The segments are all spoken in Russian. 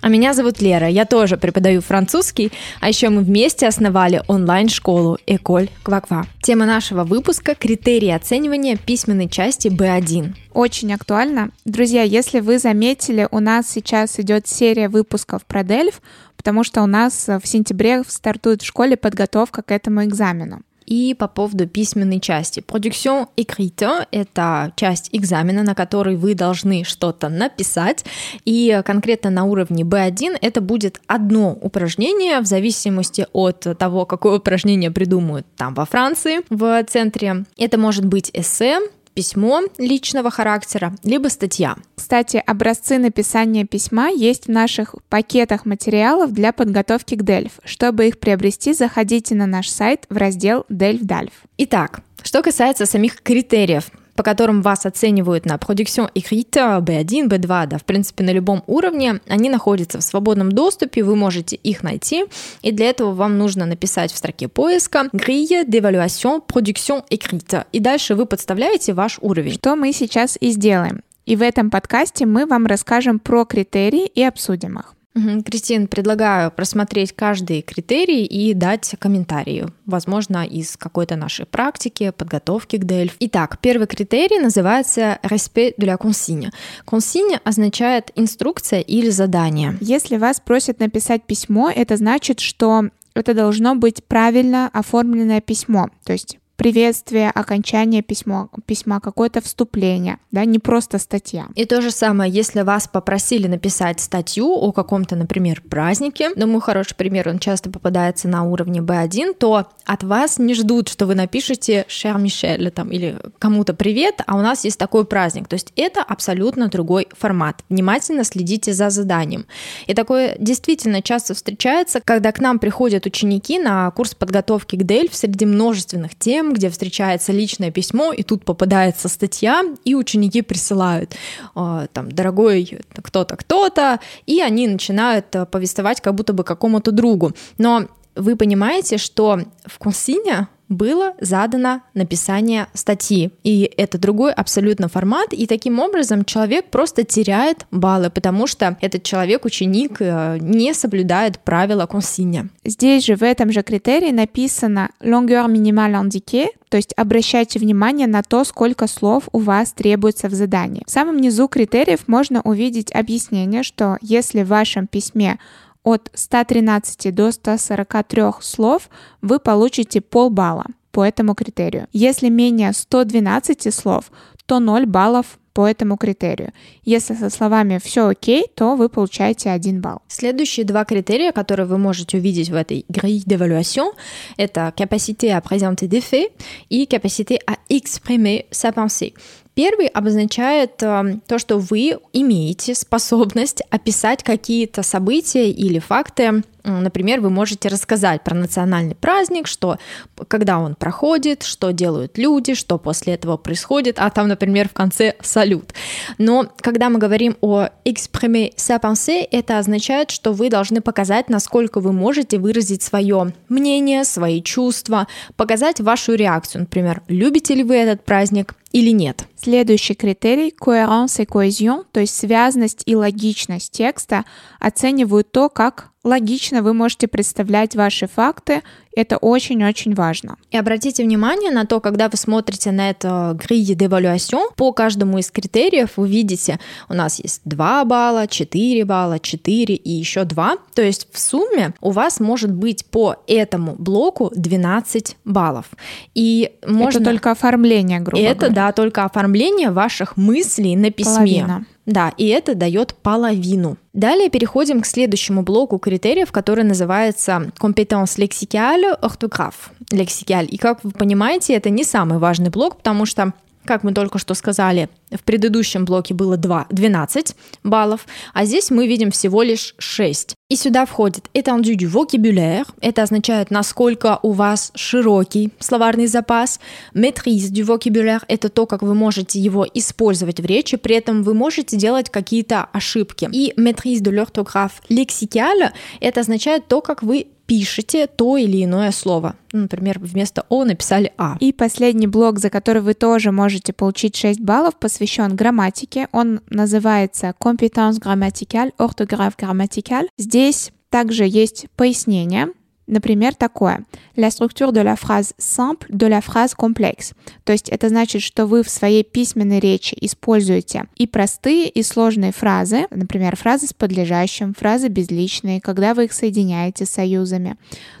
А меня зовут Лера, я тоже преподаю французский, а еще мы вместе основали онлайн-школу Эколь Кваква. Тема нашего выпуска – критерии оценивания письменной части B1. Очень актуально. Друзья, если вы заметили, у нас сейчас идет серия выпусков про Дельф, потому что у нас в сентябре стартует в школе подготовка к этому экзамену и по поводу письменной части. Production écrite — это часть экзамена, на который вы должны что-то написать, и конкретно на уровне B1 это будет одно упражнение в зависимости от того, какое упражнение придумают там во Франции в центре. Это может быть эссе, письмо личного характера, либо статья. Кстати, образцы написания письма есть в наших пакетах материалов для подготовки к DELF. Чтобы их приобрести, заходите на наш сайт в раздел DELF DALF. Итак, что касается самих критериев, по которым вас оценивают на Production écrite B1, B2, да, в принципе, на любом уровне, они находятся в свободном доступе, вы можете их найти, и для этого вам нужно написать в строке поиска Grille d'évaluation Production écrite, и дальше вы подставляете ваш уровень. Что мы сейчас и сделаем. И в этом подкасте мы вам расскажем про критерии и обсудим их. Кристин, предлагаю просмотреть каждый критерий и дать комментарии, возможно, из какой-то нашей практики, подготовки к DELF. Итак, первый критерий называется «respect de la consigne». Consigne означает инструкция или задание. Если вас просят написать письмо, это значит, что это должно быть правильно оформленное письмо, то есть приветствие, окончание письма, письма какое-то вступление, да, не просто статья. И то же самое, если вас попросили написать статью о каком-то, например, празднике, думаю, хороший пример, он часто попадается на уровне B1, то от вас не ждут, что вы напишете «Cher Michel» там, или кому-то «Привет», а у нас есть такой праздник. То есть это абсолютно другой формат. Внимательно следите за заданием. И такое действительно часто встречается, когда к нам приходят ученики на курс подготовки к DELF среди множественных тем, где встречается личное письмо, и тут попадается статья, и ученики присылают а, там, дорогой кто-то, кто-то, и они начинают а, повествовать как будто бы какому-то другу. Но вы понимаете, что в консине было задано написание статьи. И это другой абсолютно формат, и таким образом человек просто теряет баллы, потому что этот человек, ученик, э, не соблюдает правила консиня. Здесь же в этом же критерии написано longueur minimale indiquée, то есть обращайте внимание на то, сколько слов у вас требуется в задании. В самом низу критериев можно увидеть объяснение, что если в вашем письме от 113 до 143 слов вы получите полбалла по этому критерию. Если менее 112 слов, то 0 баллов по этому критерию. Если со словами все окей, то вы получаете 1 балл. Следующие два критерия, которые вы можете увидеть в этой grille d'évaluation, это capacité à présenter des faits и capacité à exprimer sa pensée. Первый обозначает э, то, что вы имеете способность описать какие-то события или факты Например, вы можете рассказать про национальный праздник, что когда он проходит, что делают люди, что после этого происходит, а там, например, в конце салют. Но когда мы говорим о exprimer sa pensée, это означает, что вы должны показать, насколько вы можете выразить свое мнение, свои чувства, показать вашу реакцию. Например, любите ли вы этот праздник или нет. Следующий критерий – cohérence et cohésion, то есть связность и логичность текста, оценивают то, как логично вы можете представлять ваши факты. Это очень-очень важно. И обратите внимание на то, когда вы смотрите на это grille d'évaluation, по каждому из критериев вы видите, у нас есть 2 балла, 4 балла, 4 и еще 2. То есть в сумме у вас может быть по этому блоку 12 баллов. И можно... Это только оформление, грубо Это, говоря. да, только оформление ваших мыслей на письме. Половина. Да, и это дает половину. Далее переходим к следующему блоку критериев, который называется compétence lexicale, orthographe, лексикаль. И как вы понимаете, это не самый важный блок, потому что Как мы только что сказали, в предыдущем блоке было 2, 12 баллов, а здесь мы видим всего лишь 6. И сюда входит étendue du vocabulaire, это означает, насколько у вас широкий словарный запас. Maîtrise du vocabulaire — это то, как вы можете его использовать в речи, при этом вы можете делать какие-то ошибки. И maîtrise de l'orthographe lexicale — это означает то, как вы пишете то или иное слово. Например, вместо О написали А. И последний блок, за который вы тоже можете получить 6 баллов, посвящен грамматике. Он называется Compétence grammaticale, orthographe grammaticale. Здесь также есть пояснение, Например, такое. La structure de la phrase simple de la phrase complexe. То есть это значит, что вы в своей письменной речи используете и простые, и сложные фразы, например, фразы с подлежащим, фразы безличные, когда вы их соединяете с союзами.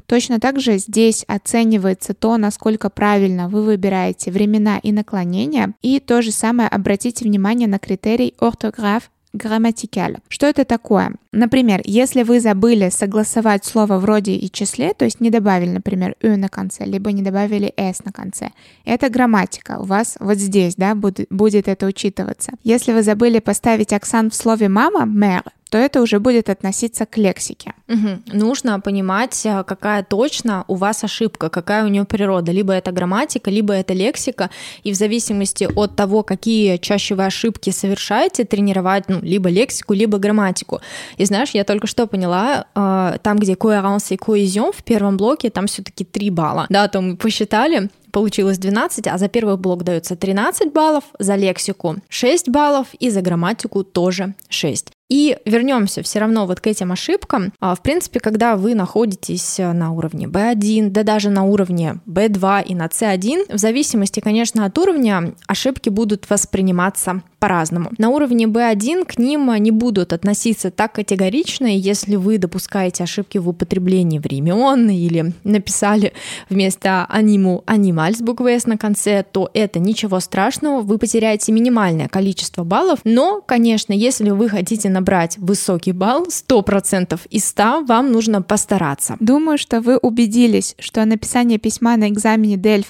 Точно так же здесь оценивается то, насколько правильно вы выбираете времена и наклонения, и то же самое обратите внимание на критерий ортограф грамматикаль. Что это такое? Например, если вы забыли согласовать слово в роде и числе, то есть не добавили, например, «ю» на конце, либо не добавили «с» на конце, это грамматика. У вас вот здесь, да, будет, будет это учитываться. Если вы забыли поставить акцент в слове «мама», «мэр», то это уже будет относиться к лексике. Угу. Нужно понимать, э, какая точно у вас ошибка, какая у нее природа. Либо это грамматика, либо это лексика. И в зависимости от того, какие чаще вы ошибки совершаете, тренировать ну, либо лексику, либо грамматику. И знаешь, я только что поняла, э, там, где coherence и cohesion в первом блоке, там все-таки 3 балла. Да, то мы посчитали, получилось 12, а за первый блок дается 13 баллов, за лексику 6 баллов и за грамматику тоже 6. И вернемся все равно вот к этим ошибкам. А, в принципе, когда вы находитесь э, на уровне B1, да даже на уровне B2 и на C1, в зависимости, конечно, от уровня, ошибки будут восприниматься по-разному. На уровне B1 к ним не будут относиться так категорично, если вы допускаете ошибки в употреблении времен или написали вместо аниму анималь с буквой S на конце, то это ничего страшного, вы потеряете минимальное количество баллов, но, конечно, если вы хотите набрать высокий балл, 100% из 100, вам нужно постараться. Думаю, что вы убедились, что написание письма на экзамене DELF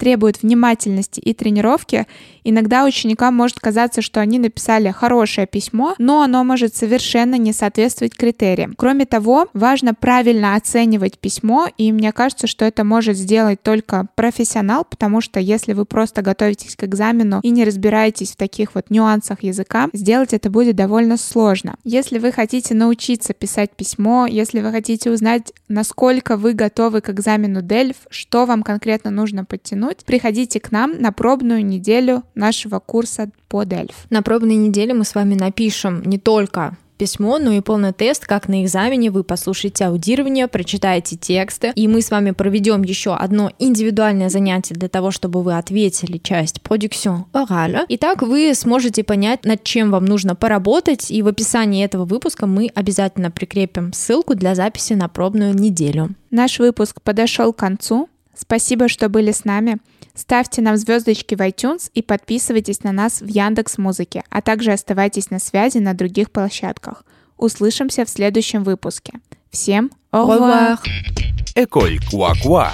требует внимательности и тренировки, иногда ученикам может казаться, что они написали хорошее письмо, но оно может совершенно не соответствовать критериям. Кроме того, важно правильно оценивать письмо, и мне кажется, что это может сделать только профессионал, потому что если вы просто готовитесь к экзамену и не разбираетесь в таких вот нюансах языка, сделать это будет довольно сложно. Если вы хотите научиться писать письмо, если вы хотите узнать, насколько вы готовы к экзамену DELF, что вам конкретно нужно подтянуть, отдохнуть, приходите к нам на пробную неделю нашего курса по Дельф. На пробной неделе мы с вами напишем не только письмо, но и полный тест, как на экзамене. Вы послушаете аудирование, прочитаете тексты, и мы с вами проведем еще одно индивидуальное занятие для того, чтобы вы ответили часть продукцион ораль. И так вы сможете понять, над чем вам нужно поработать, и в описании этого выпуска мы обязательно прикрепим ссылку для записи на пробную неделю. Наш выпуск подошел к концу. Спасибо, что были с нами. Ставьте нам звездочки в iTunes и подписывайтесь на нас в Яндекс Музыке, а также оставайтесь на связи на других площадках. Услышимся в следующем выпуске. Всем au revoir! Quoi Quoi